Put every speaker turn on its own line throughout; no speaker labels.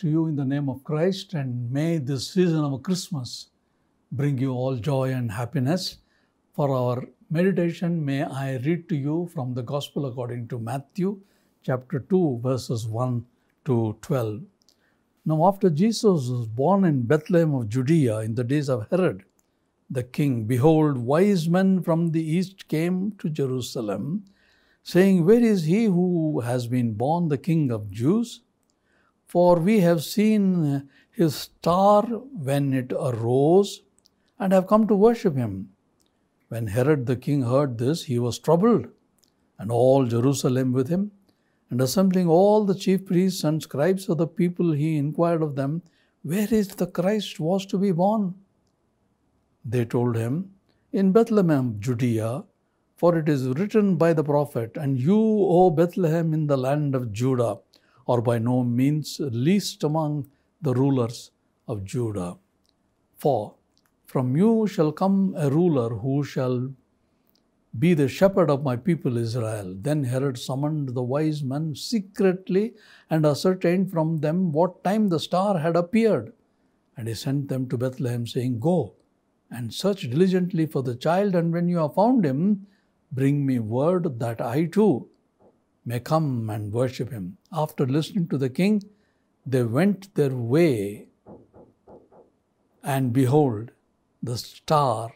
To you in the name of Christ, and may this season of Christmas bring you all joy and happiness. For our meditation, may I read to you from the Gospel according to Matthew, chapter 2, verses 1 to 12. Now, after Jesus was born in Bethlehem of Judea in the days of Herod the king, behold, wise men from the east came to Jerusalem, saying, Where is he who has been born the King of Jews? For we have seen uh, his star when it arose and have come to worship him. When Herod the king heard this, he was troubled, and all Jerusalem with him. And assembling all the chief priests and scribes of the people, he inquired of them, Where is the Christ was to be born? They told him, In Bethlehem, Judea, for it is written by the prophet, And you, O Bethlehem, in the land of Judah, are by no means least among the rulers of Judah. For from you shall come a ruler who shall be the shepherd of my people Israel. Then Herod summoned the wise men secretly and ascertained from them what time the star had appeared. And he sent them to Bethlehem, saying, Go and search diligently for the child, and when you have found him, bring me word that I too may come and worship him. After listening to the king, they went their way, and behold, the star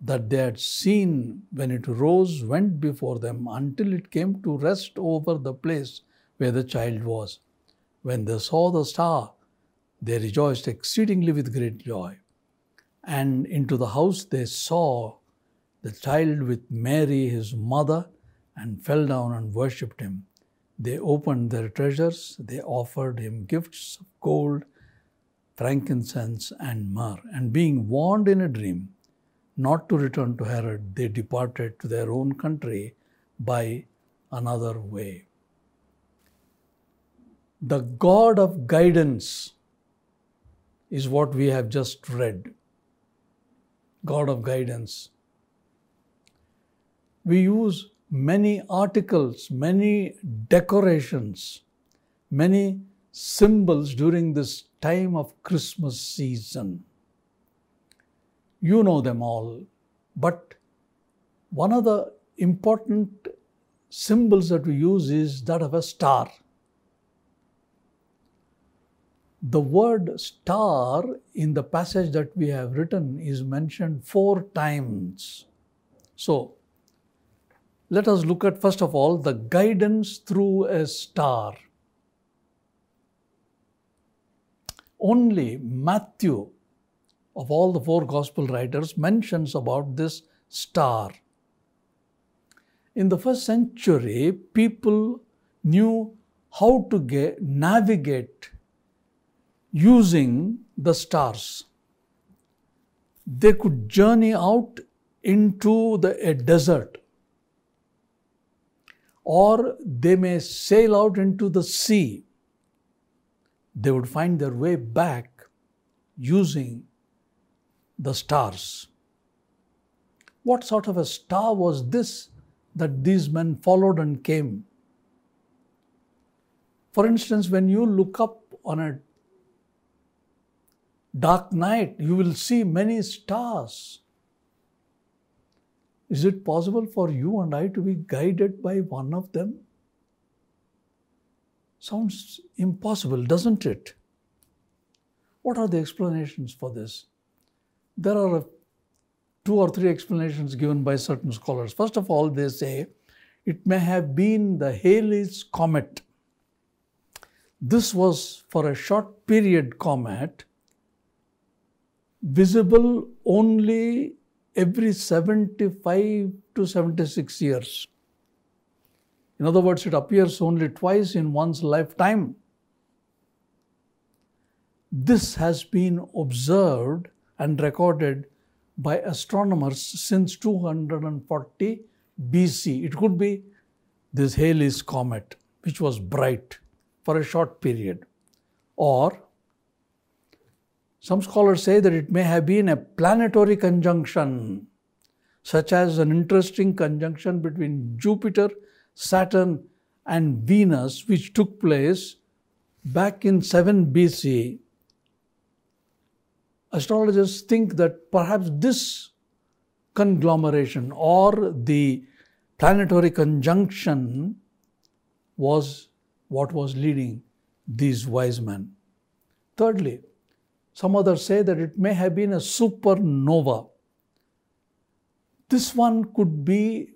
that they had seen when it rose went before them until it came to rest over the place where the child was. When they saw the star, they rejoiced exceedingly with great joy and into the house they saw the child with Mary, his mother, and fell down and worshipped him. They opened their treasures, they offered him gifts of gold, frankincense, and myrrh. And being warned in a dream not to return to Herod, they departed to their own country by another way. The God of guidance is what we have just read. God of guidance. We use many articles, many decorations, many symbols during this time of Christmas season. You know them all, but one of the important symbols that we use is that of a star. The word star in the passage that we have written is mentioned four times. So, let us look at first of all the guidance through a star. Only Matthew, of all the four gospel writers, mentions about this star. In the first century, people knew how to get, navigate using the stars. They could journey out into the, a desert or they may sail out into the sea. They would find their way back using the stars. What sort of a star was this that these men followed and came? For instance, when you look up on a dark night, you will see many stars. Is it possible for you and I to be guided by one of them? Sounds impossible, doesn't it? What are the explanations for this? There are two or three explanations given by certain scholars. First of all, they say it may have been the Halley's Comet. This was for a short period comet visible only every 75 to 76 years. In other words, it appears only twice in one's lifetime. This has been observed and recorded by astronomers since 240 BC. It could be this Halley's comet, which was bright for a short period, or some scholars say that it may have been a planetary conjunction, such as an interesting conjunction between Jupiter, Saturn, and Venus, which took place back in 7 BC, astrologers think that perhaps this conglomeration or the planetary conjunction was what was leading these wise men. Thirdly, some others say that it may have been a supernova. This one could be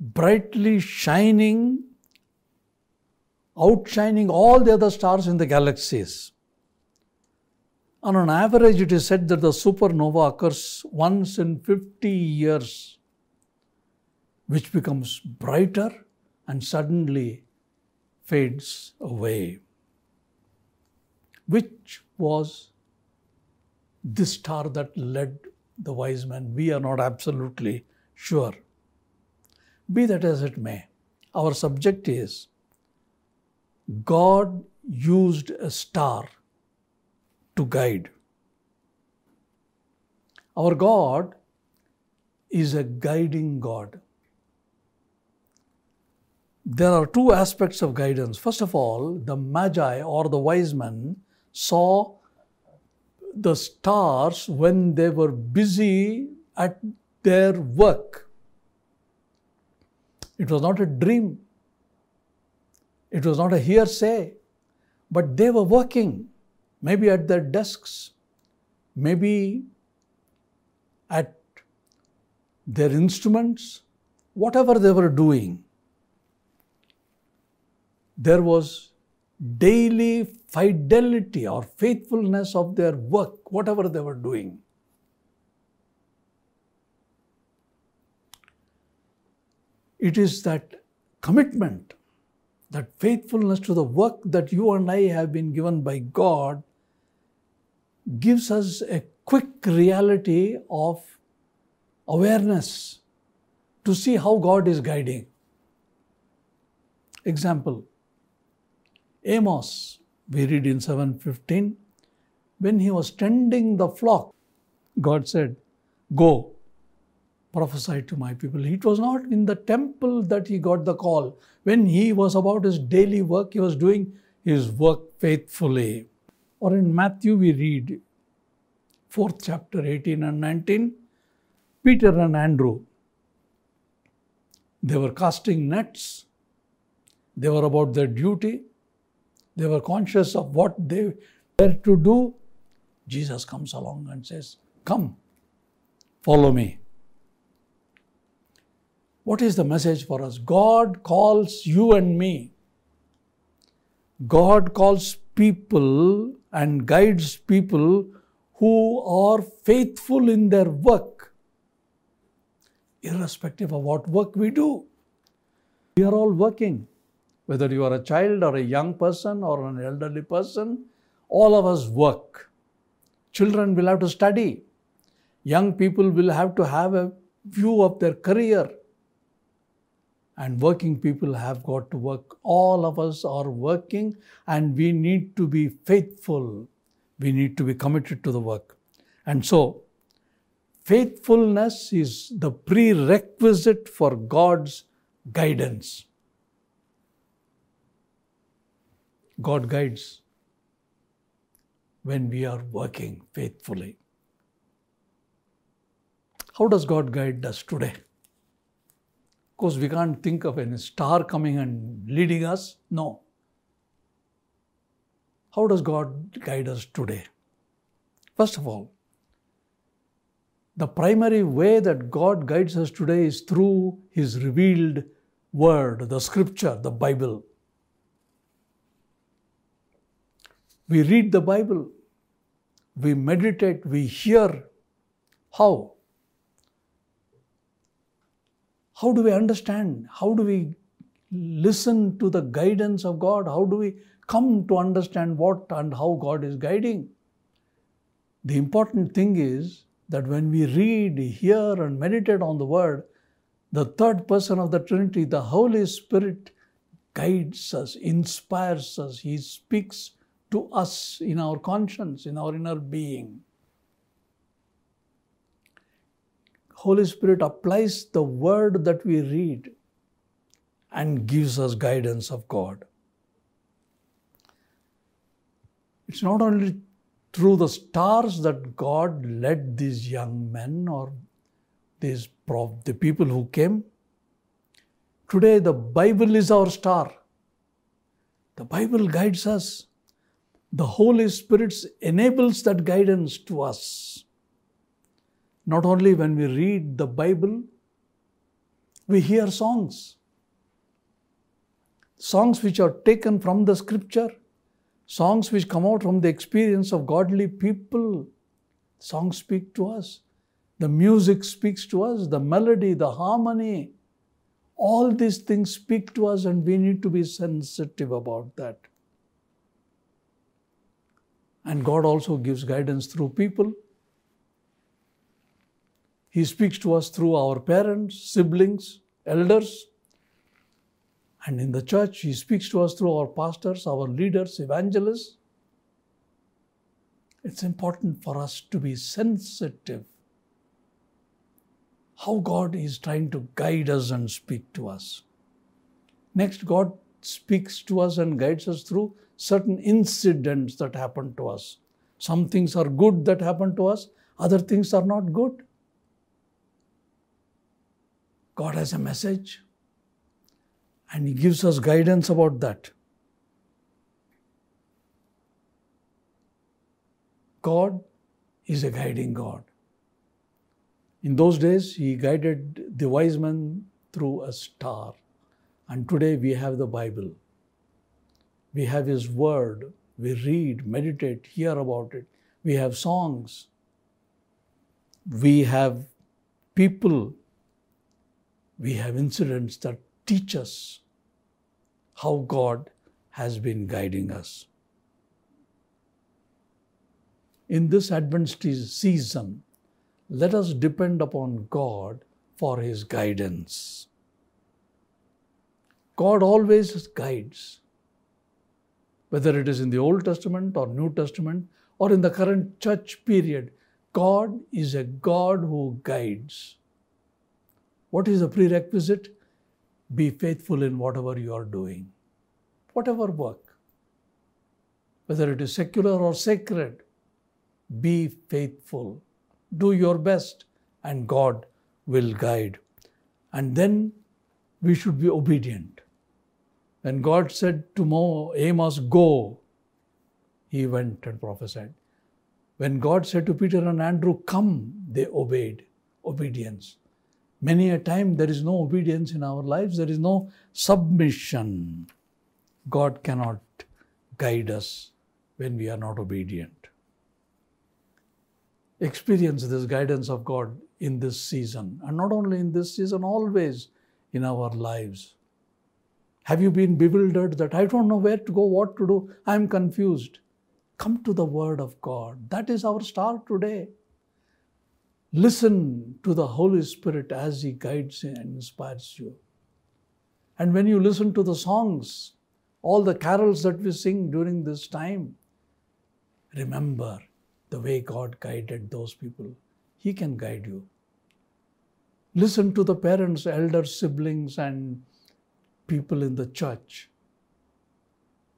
brightly shining, outshining all the other stars in the galaxies. And On average, it is said that the supernova occurs once in 50 years, which becomes brighter and suddenly fades away. Which was the star that led the wise men? We are not absolutely sure. Be that as it may, our subject is God used a star to guide. Our God is a guiding God. There are two aspects of guidance. First of all, the Magi or the wise men saw the stars when they were busy at their work. It was not a dream, it was not a hearsay, but they were working, maybe at their desks, maybe at their instruments, whatever they were doing. There was daily fidelity or faithfulness of their work, whatever they were doing. It is that commitment, that faithfulness to the work that you and I have been given by God gives us a quick reality of awareness to see how God is guiding. Example Amos, we read in 7:15, when he was tending the flock, God said, Go, prophesy to my people. It was not in the temple that he got the call. When he was about his daily work, he was doing his work faithfully. Or in Matthew, we read, fourth chapter, 18 and 19, Peter and Andrew. They were casting nets, they were about their duty, they were conscious of what they were to do. Jesus comes along and says, Come, follow me. What is the message for us? God calls you and me. God calls people and guides people who are faithful in their work, irrespective of what work we do. We are all working. Whether you are a child or a young person or an elderly person, all of us work. Children will have to study. Young people will have to have a view of their career. And working people have got to work. All of us are working and we need to be faithful. We need to be committed to the work. And so, faithfulness is the prerequisite for God's guidance. God guides when we are working faithfully. How does God guide us today? Of course, we can't think of any star coming and leading us. No. How does God guide us today? First of all, the primary way that God guides us today is through His revealed Word, the Scripture, the Bible. We read the Bible, we meditate, we hear. How? How do we understand? How do we listen to the guidance of God? How do we come to understand what and how God is guiding? The important thing is that when we read, hear, and meditate on the Word, the third person of the Trinity, the Holy Spirit, guides us, inspires us, He speaks to us in our conscience, in our inner being. Holy Spirit applies the word that we read and gives us guidance of God. It's not only through the stars that God led these young men or these the people who came. Today, the Bible is our star. The Bible guides us. The Holy Spirit enables that guidance to us. Not only when we read the Bible, we hear songs. Songs which are taken from the scripture, songs which come out from the experience of godly people. Songs speak to us. The music speaks to us, the melody, the harmony. All these things speak to us, and we need to be sensitive about that. And God also gives guidance through people. He speaks to us through our parents, siblings, elders. And in the church, He speaks to us through our pastors, our leaders, evangelists. It's important for us to be sensitive how God is trying to guide us and speak to us. Next, God speaks to us and guides us through certain incidents that happen to us. Some things are good that happen to us, other things are not good. God has a message and He gives us guidance about that. God is a guiding God. In those days, He guided the wise men through a star. And today we have the Bible. We have His Word. We read, meditate, hear about it. We have songs. We have people we have incidents that teach us how God has been guiding us. In this Advent season, let us depend upon God for His guidance. God always guides, whether it is in the Old Testament or New Testament or in the current church period. God is a God who guides. What is the prerequisite? Be faithful in whatever you are doing, whatever work, whether it is secular or sacred. Be faithful. Do your best, and God will guide. And then we should be obedient. When God said to Mo, Amos, go, he went and prophesied. When God said to Peter and Andrew, come, they obeyed. Obedience. Many a time there is no obedience in our lives, there is no submission. God cannot guide us when we are not obedient. Experience this guidance of God in this season, and not only in this season, always in our lives. Have you been bewildered that I don't know where to go, what to do? I'm confused. Come to the Word of God. That is our star today. Listen to the Holy Spirit as He guides and inspires you. And when you listen to the songs, all the carols that we sing during this time, remember the way God guided those people. He can guide you. Listen to the parents, elders, siblings, and people in the church.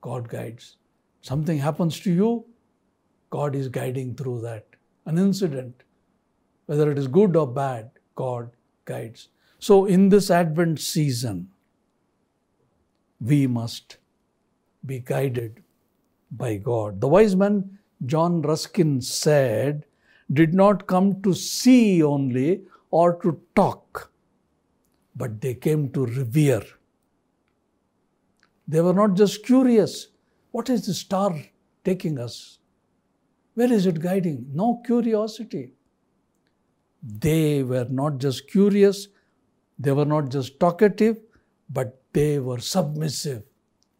God guides. Something happens to you, God is guiding through that. An incident, whether it is good or bad, God guides. So, in this Advent season, we must be guided by God. The wise man, John Ruskin said, did not come to see only or to talk, but they came to revere. They were not just curious. What is the star taking us? Where is it guiding? No curiosity. They were not just curious, they were not just talkative, but they were submissive.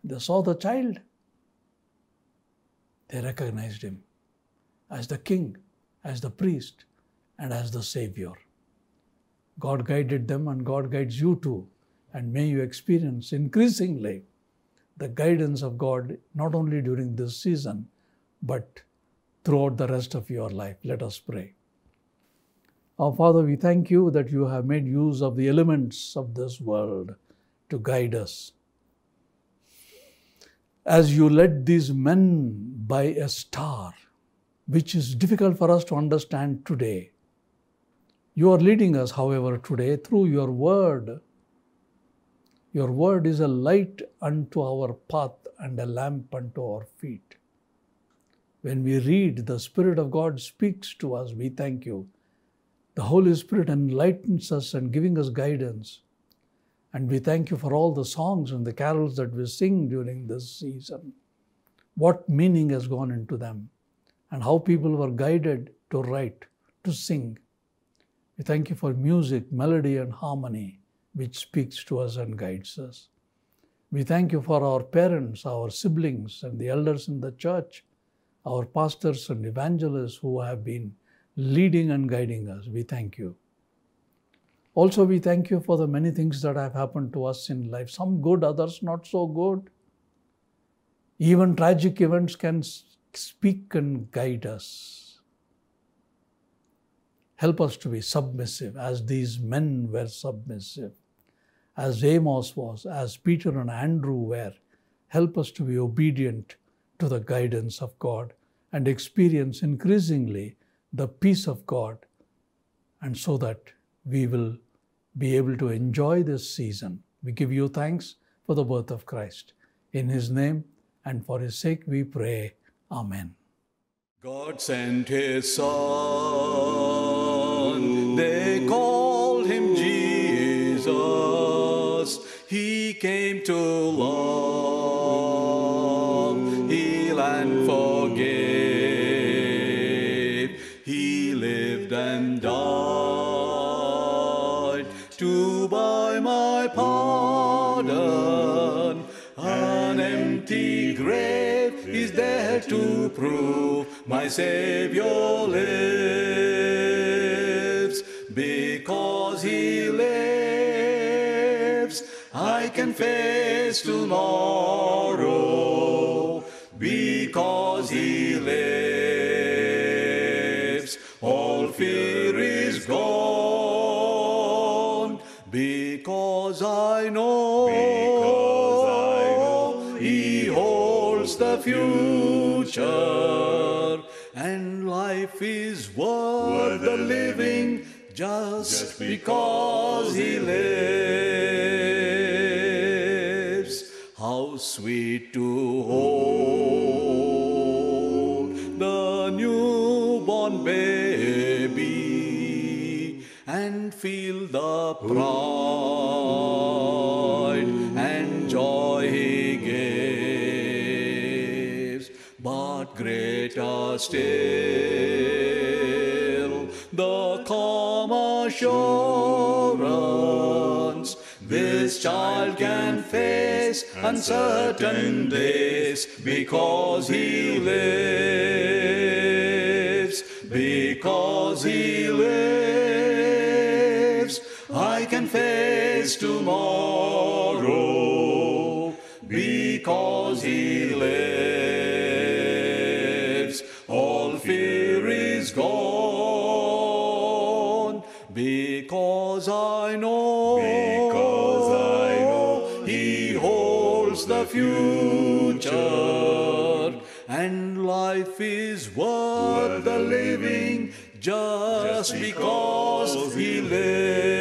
They saw the child. They recognized him as the king, as the priest, and as the savior. God guided them, and God guides you too. And may you experience increasingly the guidance of God, not only during this season, but throughout the rest of your life. Let us pray. Our Father, we thank you that you have made use of the elements of this world to guide us. as you led these men by a star, which is difficult for us to understand today. You are leading us, however, today through your word. Your word is a light unto our path and a lamp unto our feet. When we read, the Spirit of God speaks to us. We thank you. The Holy Spirit enlightens us and giving us guidance. And we thank you for all the songs and the carols that we sing during this season. What meaning has gone into them, and how people were guided to write, to sing. We thank you for music, melody, and harmony, which speaks to us and guides us. We thank you for our parents, our siblings, and the elders in the church our pastors and evangelists who have been leading and guiding us. We thank you. Also, we thank you for the many things that have happened to us in life, some good, others not so good. Even tragic events can speak and guide us. Help us to be submissive as these men were submissive, as Amos was, as Peter and Andrew were. Help us to be obedient to the guidance of God and experience increasingly the peace of God, and so that we will be able to enjoy this season. We give you thanks for the birth of Christ. In his name and for his sake we pray. Amen.
God sent his son, He came to love, heal and forgive. He lived and died to buy my pardon. An empty grave is there to prove my Savior lives. Because he lives, can face tomorrow. Because he lives, all fear is gone. Because I know,
Because I know
he holds the future, and life is worth the living just,
Just
because he lives. Sweet to hold the newborn baby and feel the pride and joy he gives. But greater still, the calm child can face uncertain days because he lives. Because he lives, I can face tomorrow. Because he lives, is worth the living just because he lives.